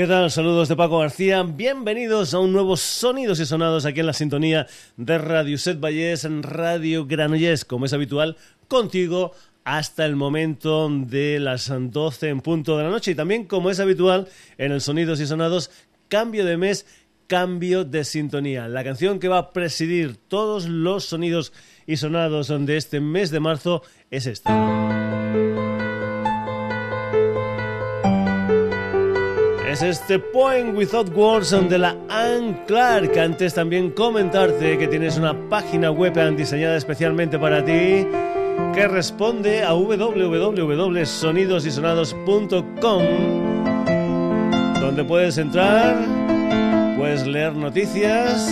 ¿Qué tal? Saludos de Paco García. Bienvenidos a un nuevo Sonidos y Sonados aquí en la sintonía de Radio Set Vallés en Radio Granollers, como es habitual, contigo hasta el momento de las 12 en punto de la noche y también como es habitual en el Sonidos y Sonados, cambio de mes, cambio de sintonía. La canción que va a presidir todos los sonidos y sonados de este mes de marzo es esta. Es este Poem Without Words de la Anne Clark. Antes también comentarte que tienes una página web diseñada especialmente para ti que responde a www.sonidosysonados.com donde puedes entrar, puedes leer noticias,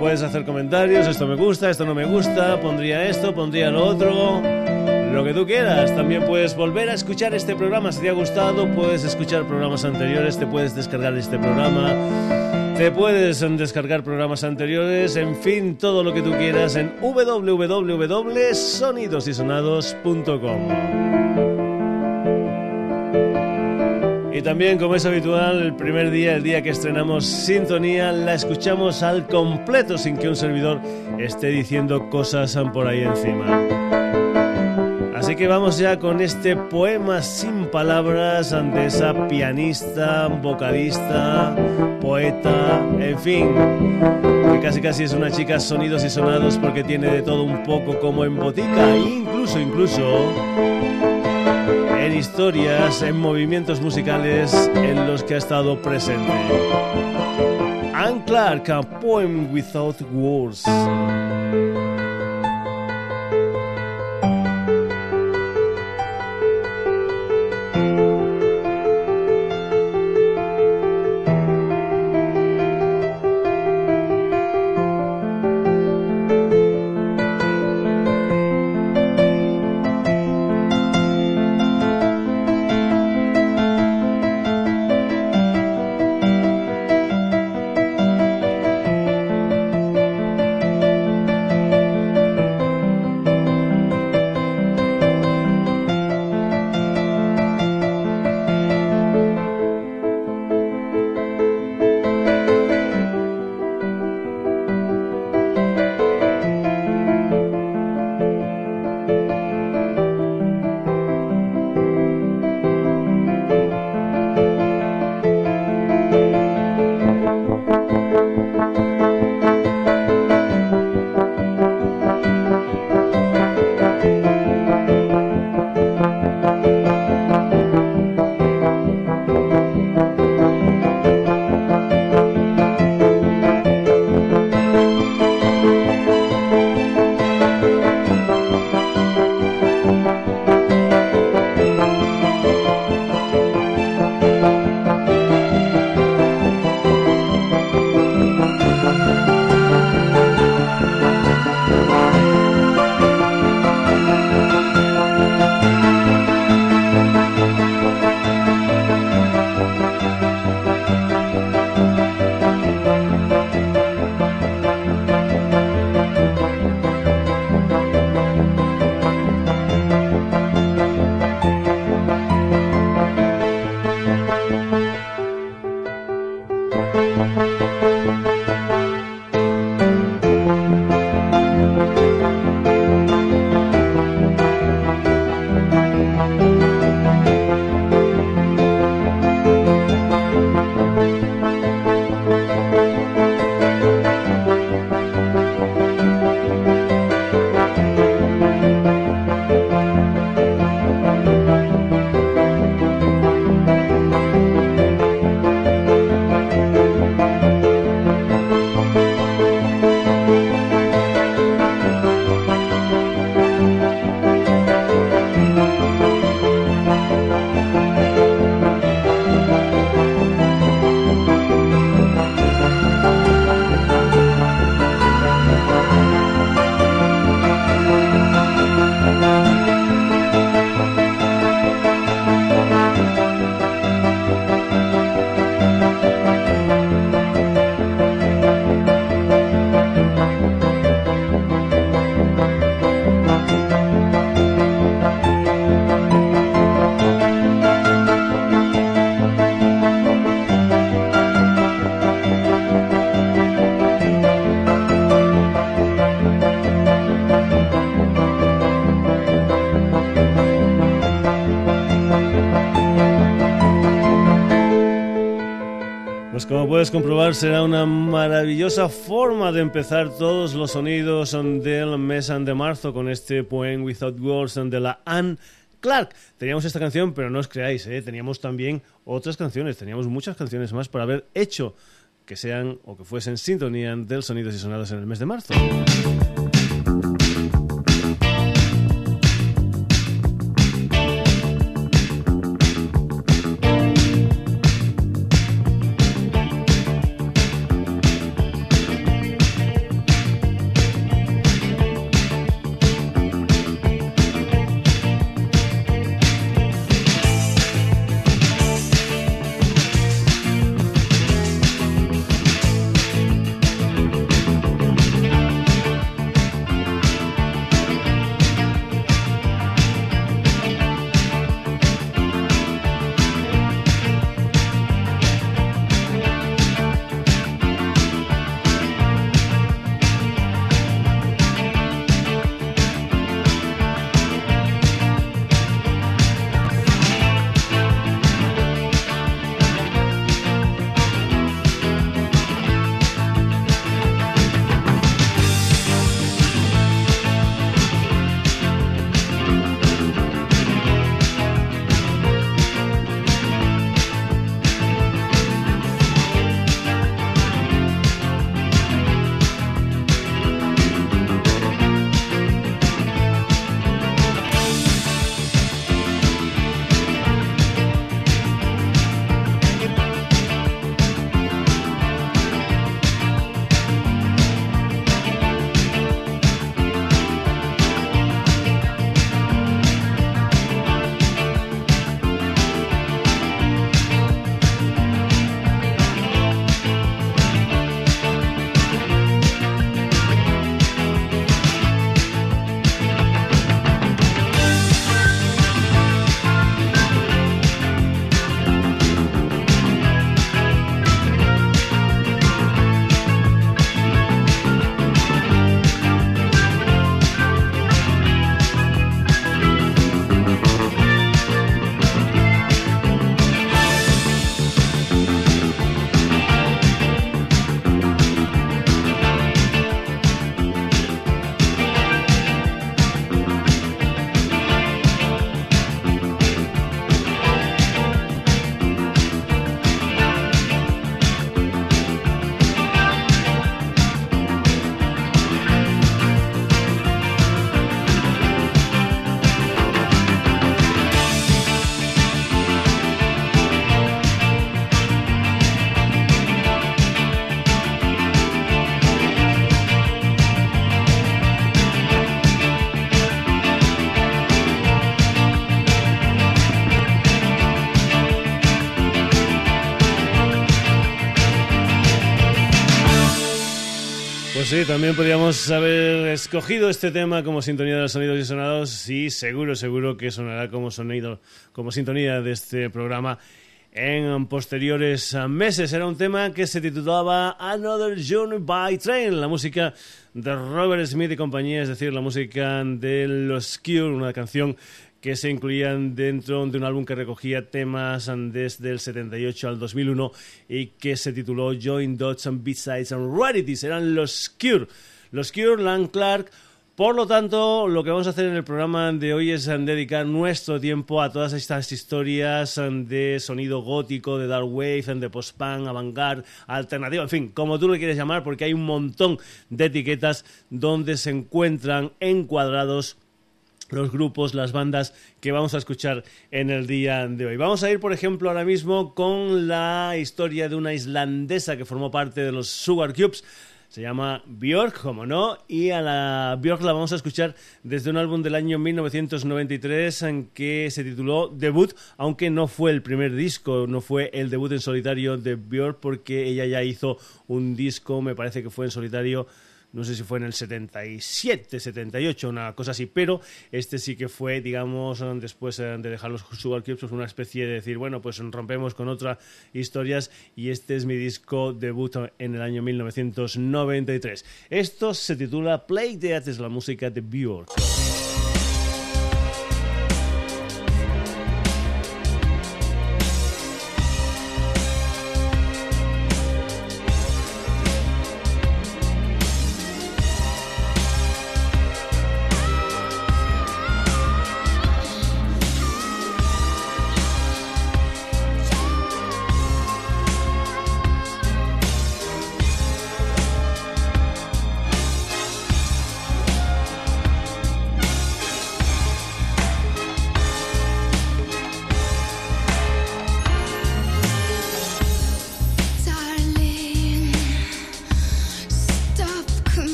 puedes hacer comentarios, esto me gusta, esto no me gusta, pondría esto, pondría lo otro lo que tú quieras. También puedes volver a escuchar este programa si te ha gustado, puedes escuchar programas anteriores, te puedes descargar este programa. Te puedes descargar programas anteriores, en fin, todo lo que tú quieras en www.sonidosysonados.com. Y también, como es habitual, el primer día, el día que estrenamos Sintonía, la escuchamos al completo sin que un servidor esté diciendo cosas por ahí encima. Así que vamos ya con este poema sin palabras ante esa pianista, vocalista, poeta, en fin, que casi casi es una chica sonidos y sonados porque tiene de todo un poco como en botica, incluso, incluso en historias, en movimientos musicales en los que ha estado presente. Anne Clark, a poem without words. Será una maravillosa forma de empezar todos los sonidos del mes de marzo con este Poem Without Words de la Anne Clark. Teníamos esta canción, pero no os creáis, ¿eh? teníamos también otras canciones, teníamos muchas canciones más para haber hecho que sean o que fuesen sintonía del sonidos y sonados en el mes de marzo. Sí, también podríamos haber escogido este tema como sintonía de los sonidos y sonados. Sí, seguro, seguro que sonará como sonido, como sintonía de este programa en posteriores meses. Era un tema que se titulaba Another Journey by Train, la música de Robert Smith y compañía, es decir, la música de los Cure, una canción que se incluían dentro de un álbum que recogía temas desde el 78 al 2001 y que se tituló Join Dots and B-Sides and Rarities. Eran los Cure. Los Cure, Lang Clark. Por lo tanto, lo que vamos a hacer en el programa de hoy es dedicar nuestro tiempo a todas estas historias de sonido gótico, de dark wave, de post-punk, avant-garde, alternativo, en fin, como tú lo quieres llamar, porque hay un montón de etiquetas donde se encuentran encuadrados los grupos, las bandas que vamos a escuchar en el día de hoy. Vamos a ir, por ejemplo, ahora mismo con la historia de una islandesa que formó parte de los Sugar Cubes. Se llama Björk, como no, y a la Björk la vamos a escuchar desde un álbum del año 1993 en que se tituló Debut, aunque no fue el primer disco, no fue el debut en solitario de Björk porque ella ya hizo un disco, me parece que fue en solitario no sé si fue en el 77, 78, una cosa así, pero este sí que fue, digamos, después eh, de dejar los Sugar Cubes, pues una especie de decir, bueno, pues rompemos con otras historias y este es mi disco debut en el año 1993. Esto se titula Play Death, es la música de Björk.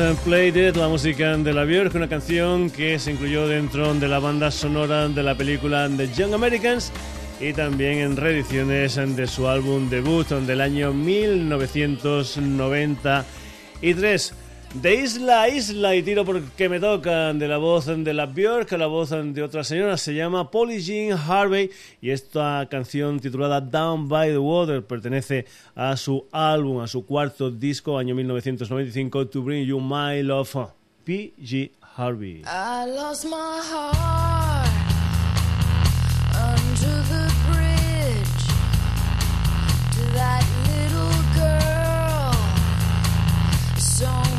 Eh, Played It, la música de la Björk, una canción que se incluyó dentro de la banda sonora de la película The Young Americans y también en reediciones de su álbum debut del año 1993. De isla a isla y tiro porque me tocan de la voz de la Björk la voz de otra señora. Se llama Polly Jean Harvey y esta canción titulada Down by the Water pertenece a su álbum, a su cuarto disco, año 1995, To Bring You My Love, P.G. Harvey. I lost my heart under the bridge to that little girl. So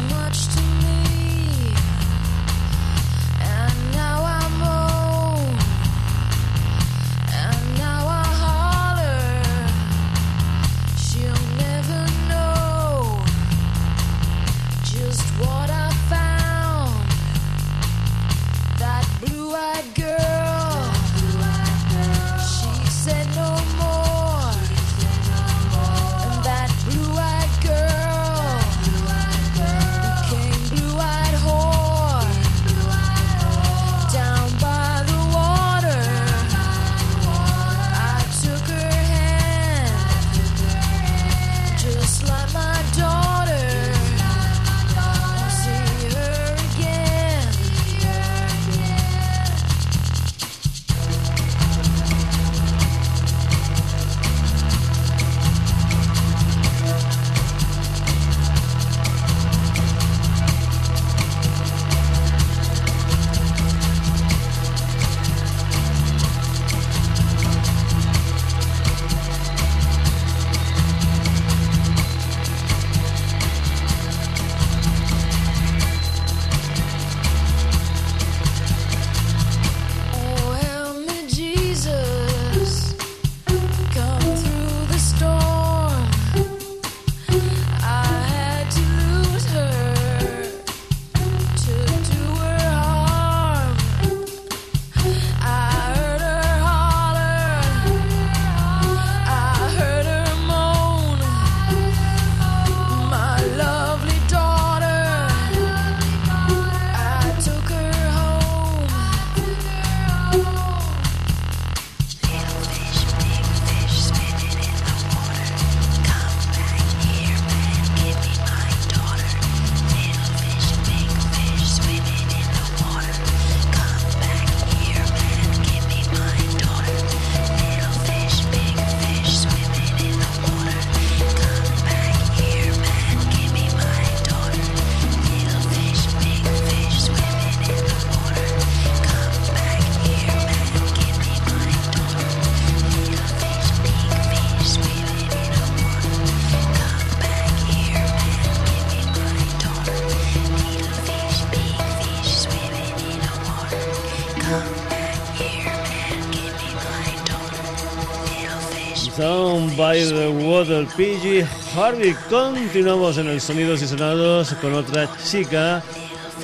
Water, PG Harvey. Continuamos en el Sonidos y Sonados con otra chica,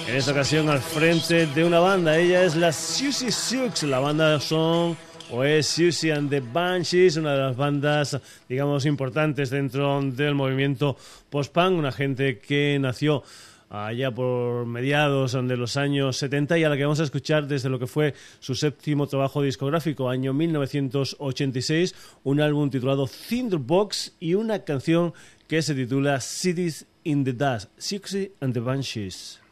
en esta ocasión al frente de una banda. Ella es la Susie Sioux. La banda son o es Susie and the Banshees, una de las bandas, digamos, importantes dentro del movimiento post-punk, una gente que nació allá por mediados de los años 70 y a la que vamos a escuchar desde lo que fue su séptimo trabajo discográfico, año 1986, un álbum titulado Box y una canción que se titula Cities in the Dust, Sixty and the Banshees.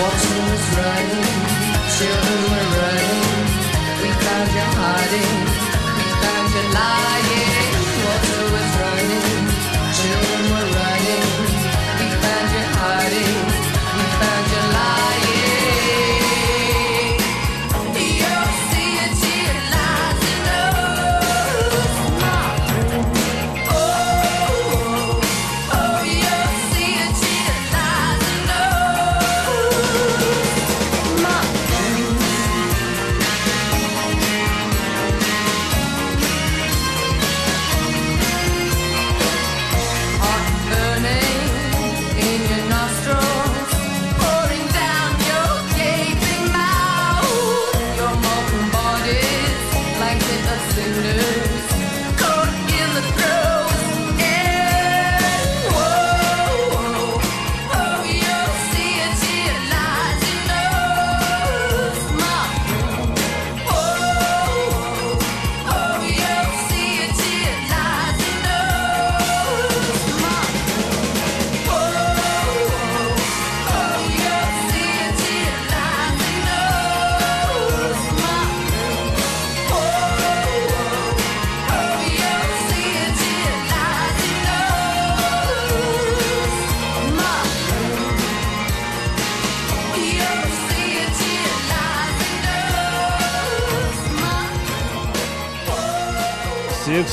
Watching us running, children were running. We found you hiding.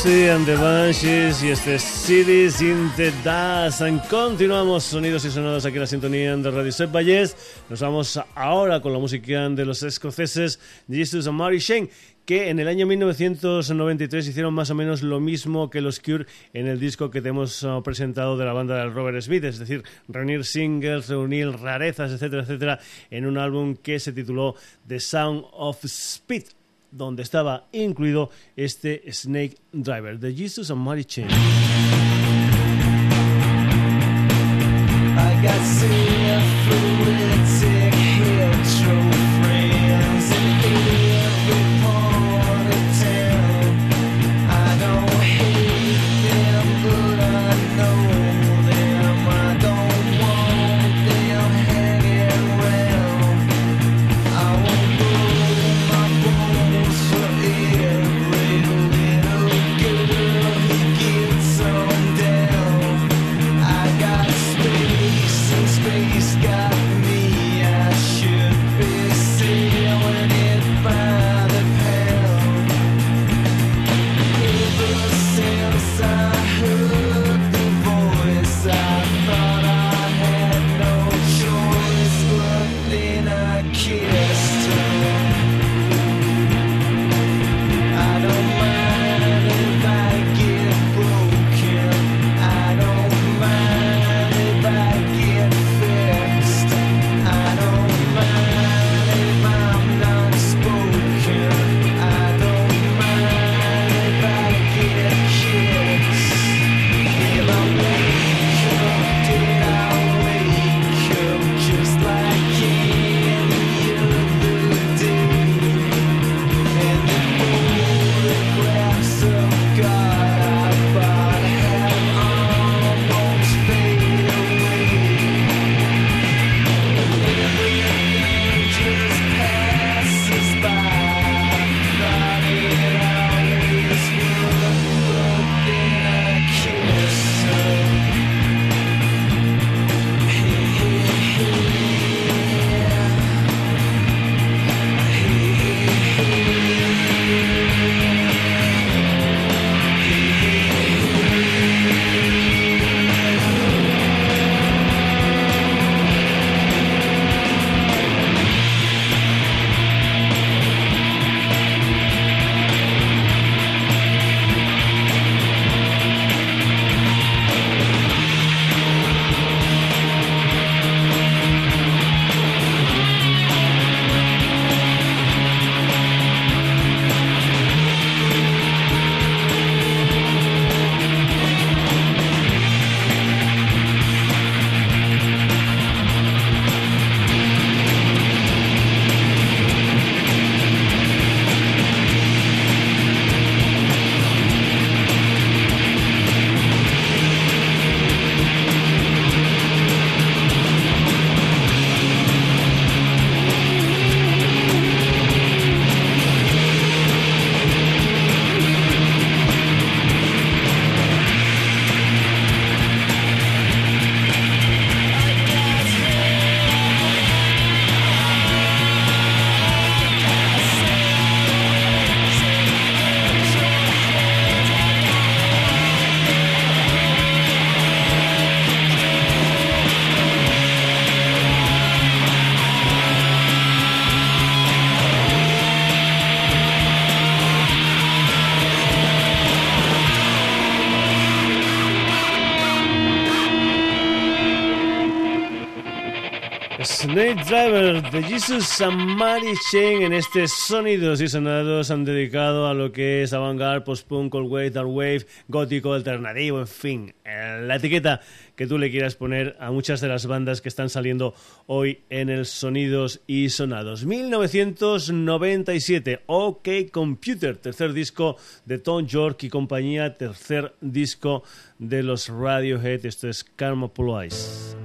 And the Banshees y este Cities in the Dust. Continuamos sonidos y sonados aquí en la sintonía de Radio Set Valles. Nos vamos ahora con la música de los escoceses Jesus and Mary Shane que en el año 1993 hicieron más o menos lo mismo que los Cure en el disco que te hemos uh, presentado de la banda de Robert Smith, es decir, reunir singles, reunir rarezas, etcétera, etcétera, en un álbum que se tituló The Sound of Speed donde estaba incluido este Snake Driver de Jesus and Mary Chain. Driver de Jesus and Mary Chain en este sonidos y sonados han dedicado a lo que es avant-garde, post-punk, cold wave, dark wave, gótico, alternativo, en fin, eh, la etiqueta que tú le quieras poner a muchas de las bandas que están saliendo hoy en el Sonidos y Sonados. 1997, OK Computer, tercer disco de Tom York y compañía, tercer disco de los Radiohead, esto es Karma Ice.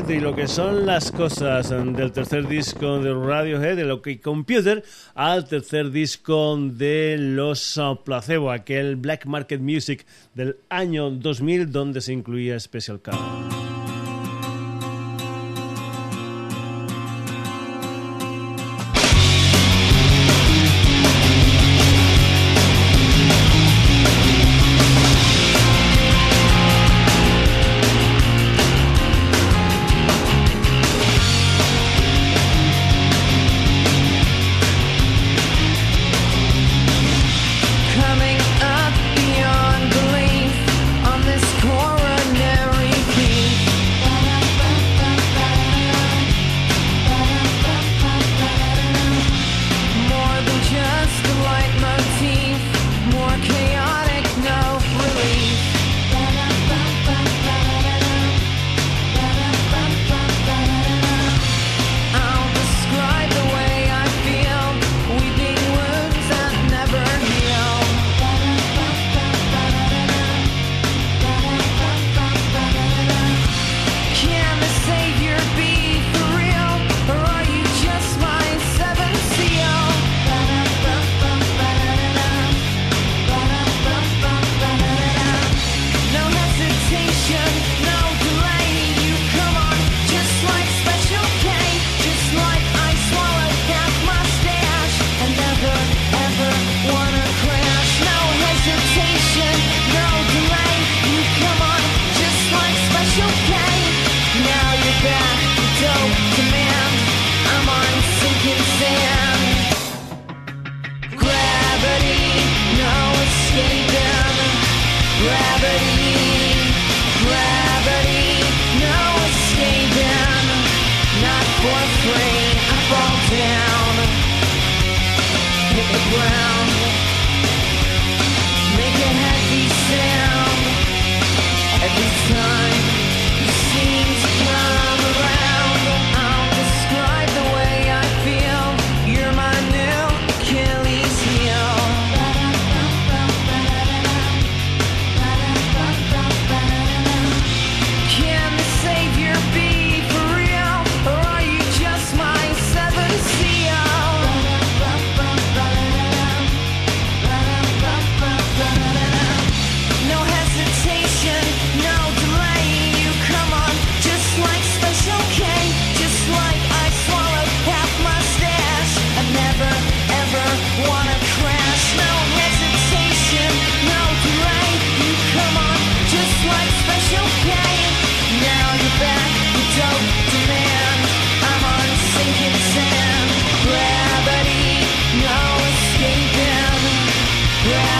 Radiohead y lo que son las cosas del tercer disco de Radiohead, de lo que Computer, al tercer disco de los Placebo, aquel Black Market Music del año 2000 donde se incluía Special Car.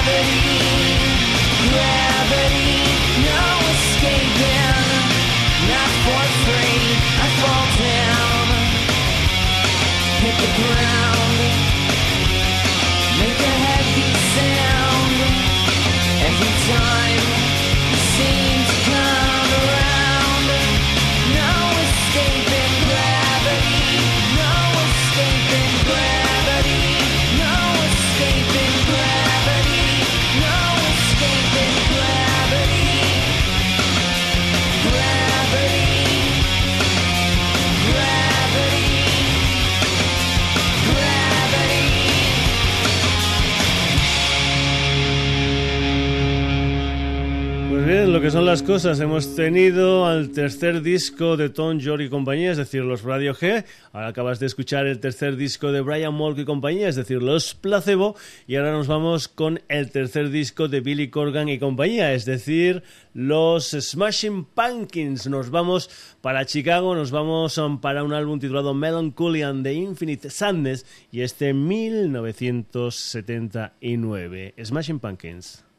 gravity las cosas. Hemos tenido al tercer disco de Tom York y compañía, es decir, los Radio G. Ahora acabas de escuchar el tercer disco de Brian Molk y compañía, es decir, los Placebo. Y ahora nos vamos con el tercer disco de Billy Corgan y compañía, es decir, los Smashing Pumpkins. Nos vamos para Chicago, nos vamos um, para un álbum titulado Melancholy and the Infinite Sadness y este 1979. Smashing Pumpkins.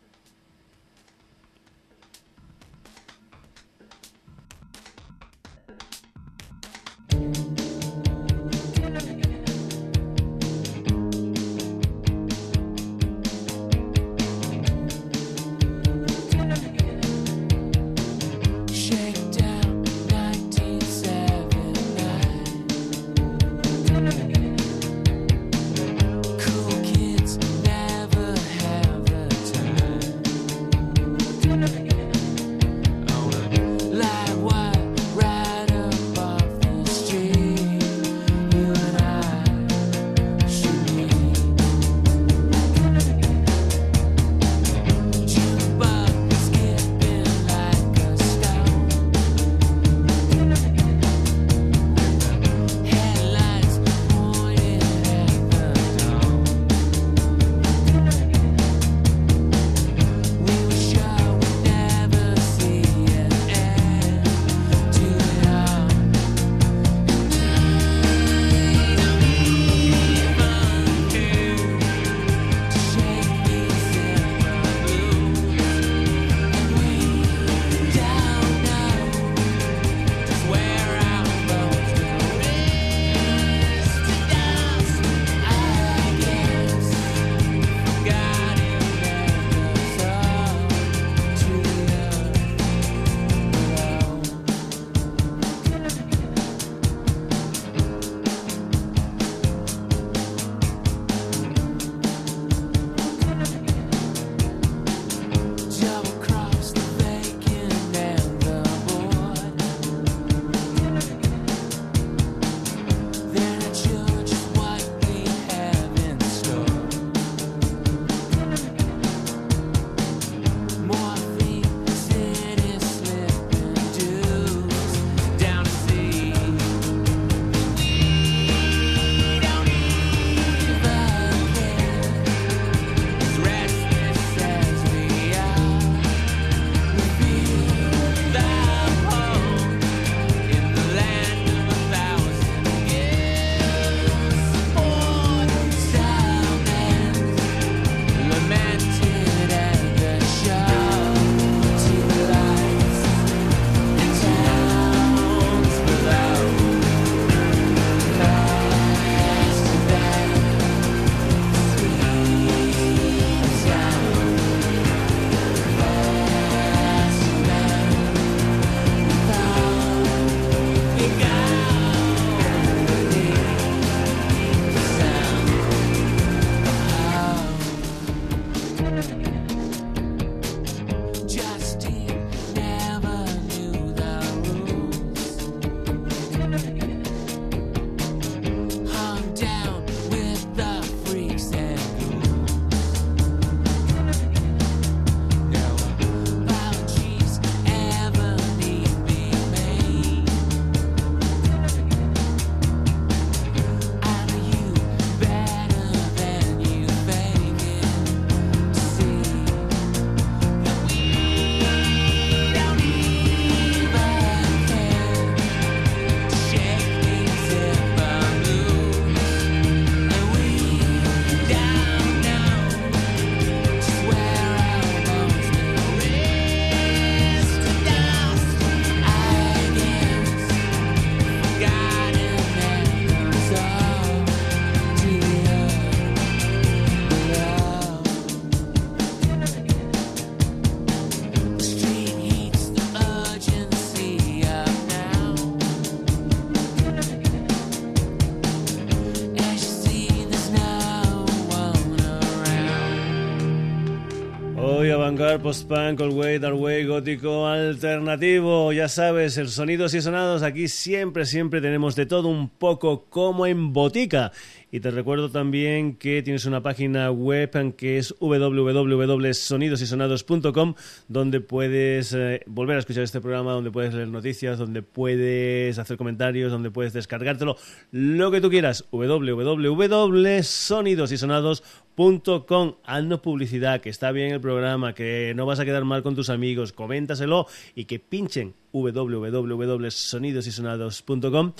Post-punk, old way, dark way, gótico, alternativo. Ya sabes, el sonidos y sonados aquí siempre, siempre tenemos de todo un poco como en botica. Y te recuerdo también que tienes una página web que es www.sonidosysonados.com donde puedes eh, volver a escuchar este programa, donde puedes leer noticias, donde puedes hacer comentarios, donde puedes descargártelo, lo que tú quieras. www.sonidosysonados.com Haznos publicidad, que está bien el programa, que no vas a quedar mal con tus amigos, coméntaselo y que pinchen www.sonidosysonados.com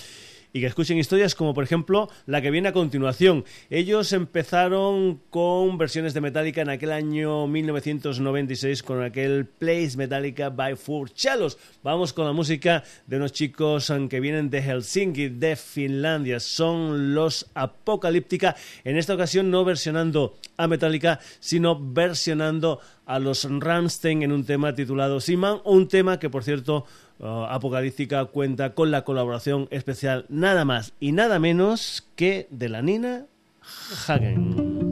y que escuchen historias como por ejemplo la que viene a continuación. Ellos empezaron con versiones de Metallica en aquel año 1996 con aquel Place Metallica by Four Cellos. Vamos con la música de unos chicos que vienen de Helsinki, de Finlandia. Son los Apocalíptica. En esta ocasión no versionando a Metallica, sino versionando a los Ramstein en un tema titulado Siman, un tema que por cierto uh, Apocalíptica cuenta con la colaboración especial nada más y nada menos que de la Nina Hagen.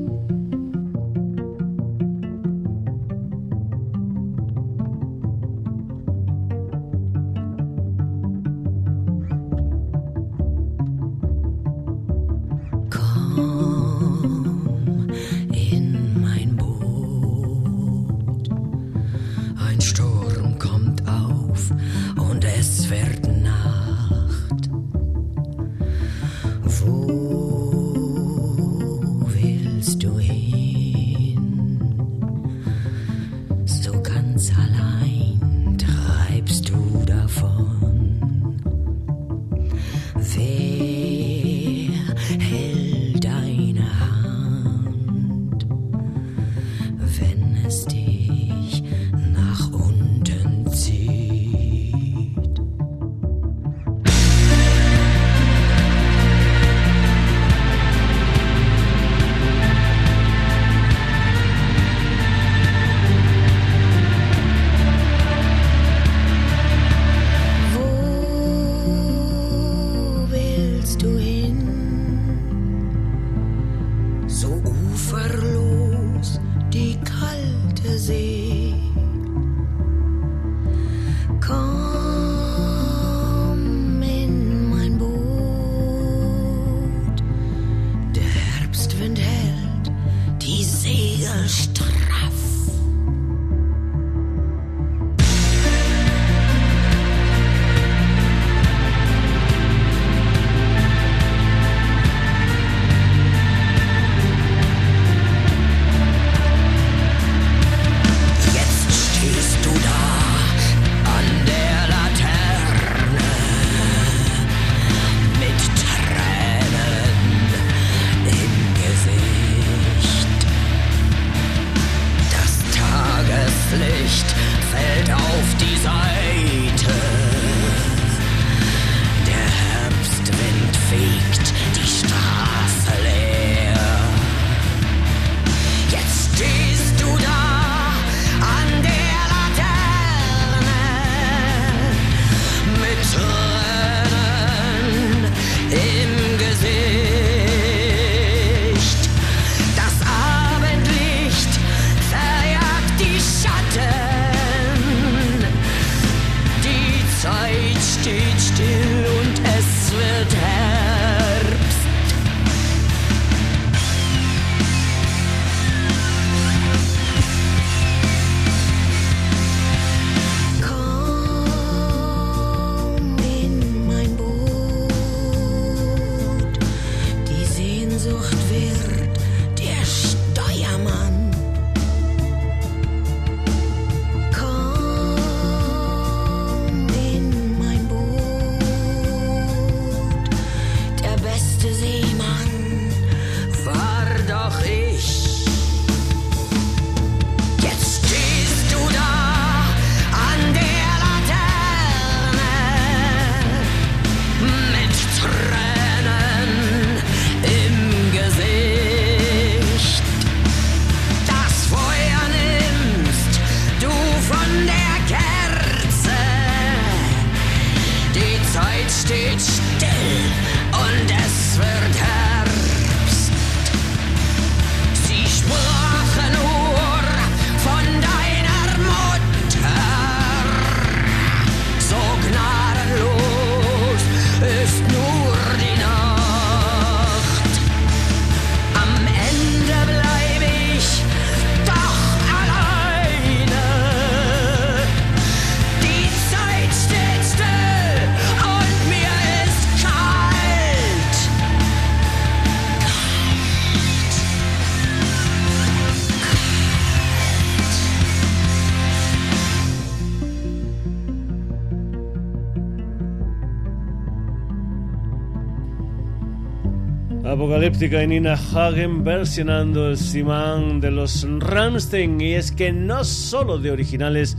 Apocalíptica y Nina Hagen versionando el Simán de los Ramstein. Y es que no solo de originales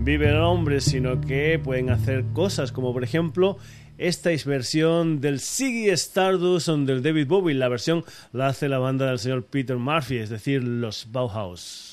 vive el hombre, sino que pueden hacer cosas como por ejemplo esta es versión del Siggy Stardust del David Bowie. La versión la hace la banda del señor Peter Murphy, es decir, los Bauhaus.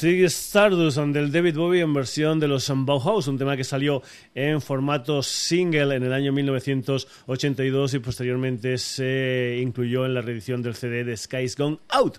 Sigue Stardust del David Bowie en versión de los Bauhaus, un tema que salió en formato single en el año 1982 y posteriormente se incluyó en la reedición del CD de Sky's Gone Out.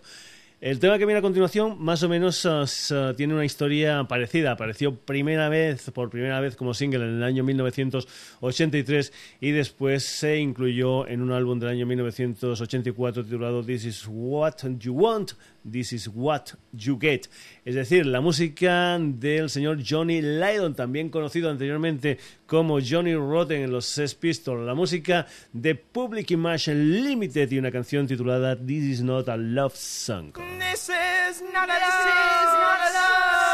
El tema que viene a continuación más o menos uh, uh, tiene una historia parecida. Apareció primera vez, por primera vez como single en el año 1983 y después se incluyó en un álbum del año 1984 titulado This is What You Want, This is What You Get. Es decir, la música del señor Johnny Lydon, también conocido anteriormente como Johnny Rotten en los Sex Pistols. La música de Public Image Limited y una canción titulada This is Not a Love Song. This is not a love song.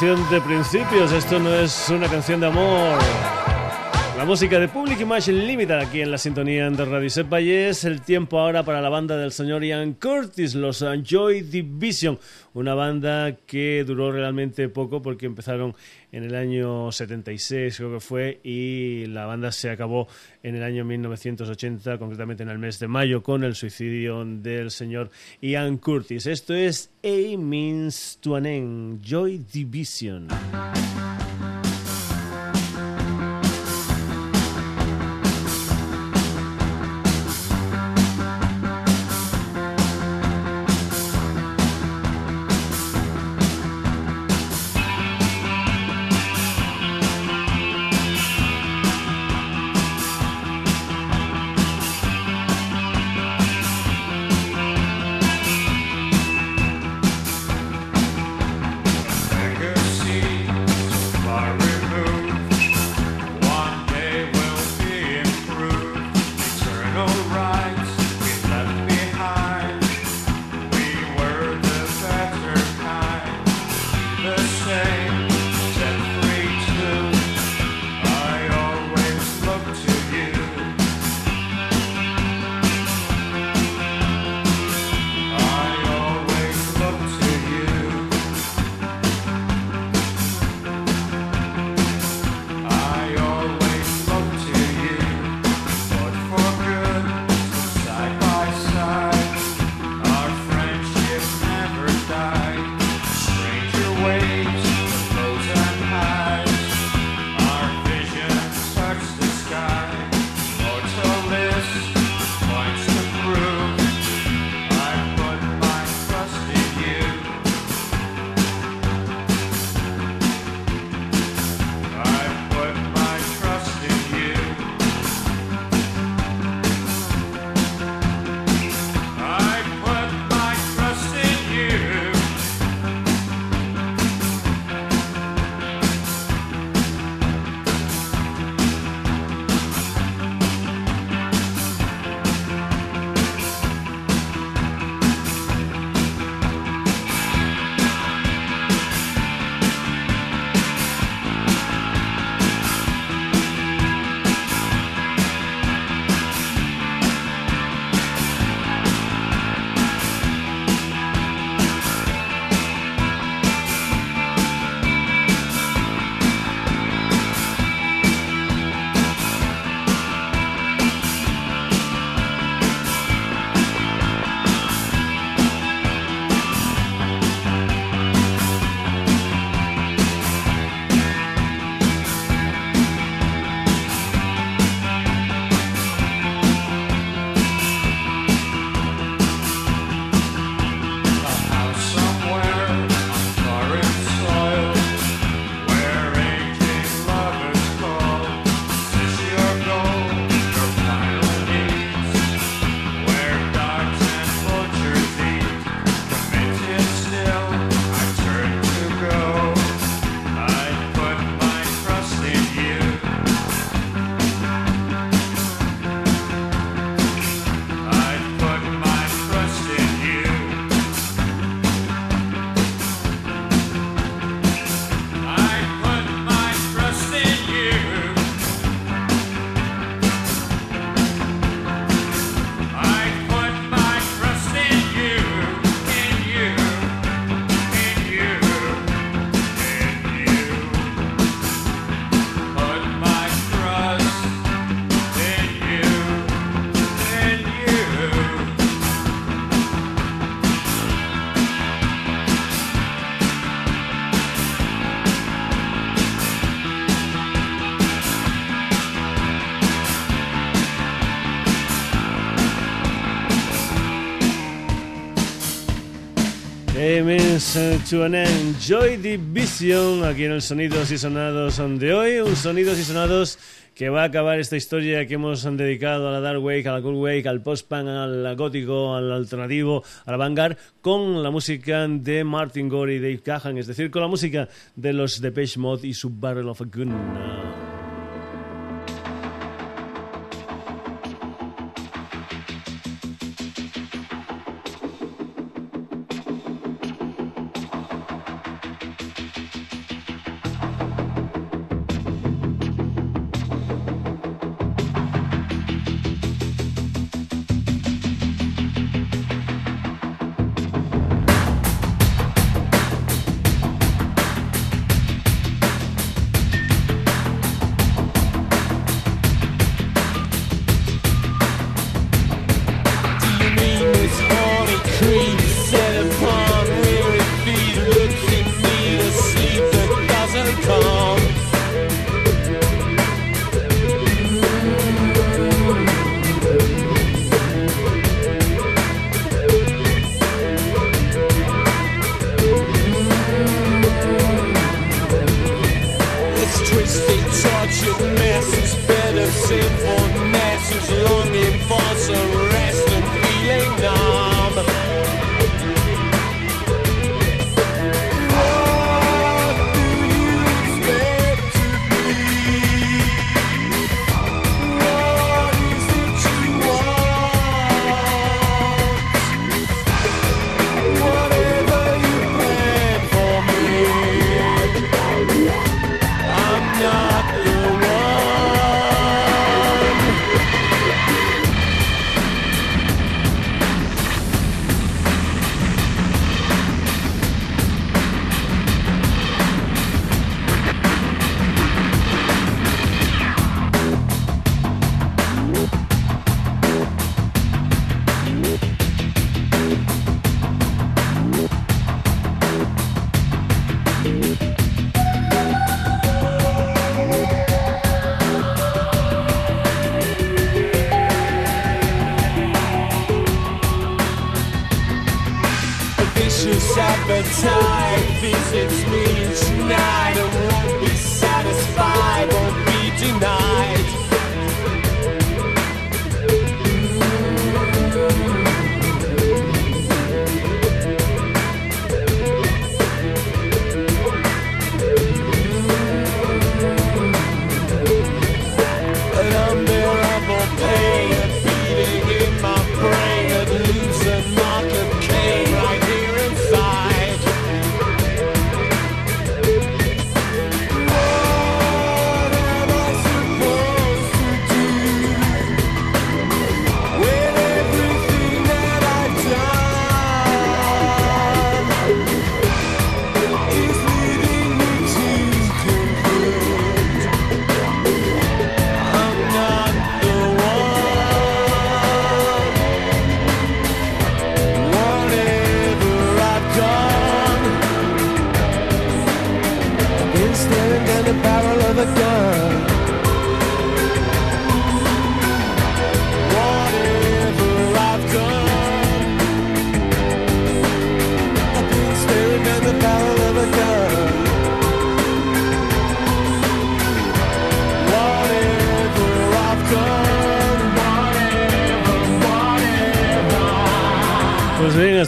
Declaración de principios. Esto no es una canción de amor. La música de Public Image Limited aquí en la sintonía de Radio Set Es El tiempo ahora para la banda del señor Ian Curtis, los Joy Division. Una banda que duró realmente poco porque empezaron en el año 76, creo que fue, y la banda se acabó en el año 1980, concretamente en el mes de mayo, con el suicidio del señor Ian Curtis. Esto es A Means to an End, Joy Division. To an Joy Division aquí en el Sonidos y Sonados de hoy. Un Sonidos y Sonados que va a acabar esta historia que hemos dedicado a la Dark Wake, a la Cool Wake, al post-punk, al gótico, al alternativo, al vanguard, con la música de Martin Gore y Dave Cahan, es decir, con la música de los Depeche Mode y su Barrel of a Gun.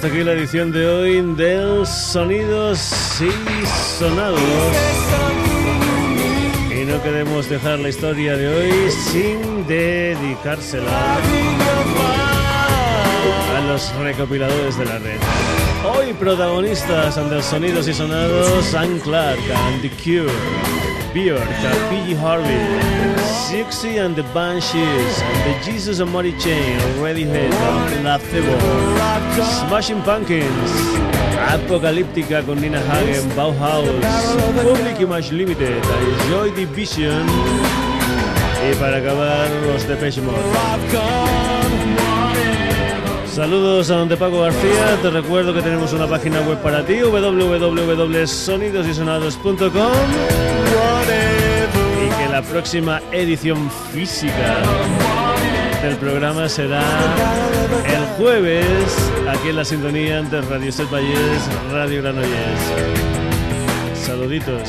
Hasta aquí la edición de hoy del Sonidos y Sonados. Y no queremos dejar la historia de hoy sin dedicársela a los recopiladores de la red. Hoy protagonistas ante Sonidos y Sonados, Sam Clark and The Cure, Björk, P.G. Harvey, Sixty and the Banshees, The Jesus and Mary Chain, Radiohead, Placebo, Smashing Pumpkins, Apocalíptica con Nina Hagen, Bauhaus, Public Image Limited, Joy Division y para acabar los Depeche Mode. Saludos a donde Paco García, te recuerdo que tenemos una página web para ti, www.sonidosysonados.com y que la próxima edición física del programa será el jueves aquí en la sintonía de Radio Set Radio Granollers. Saluditos.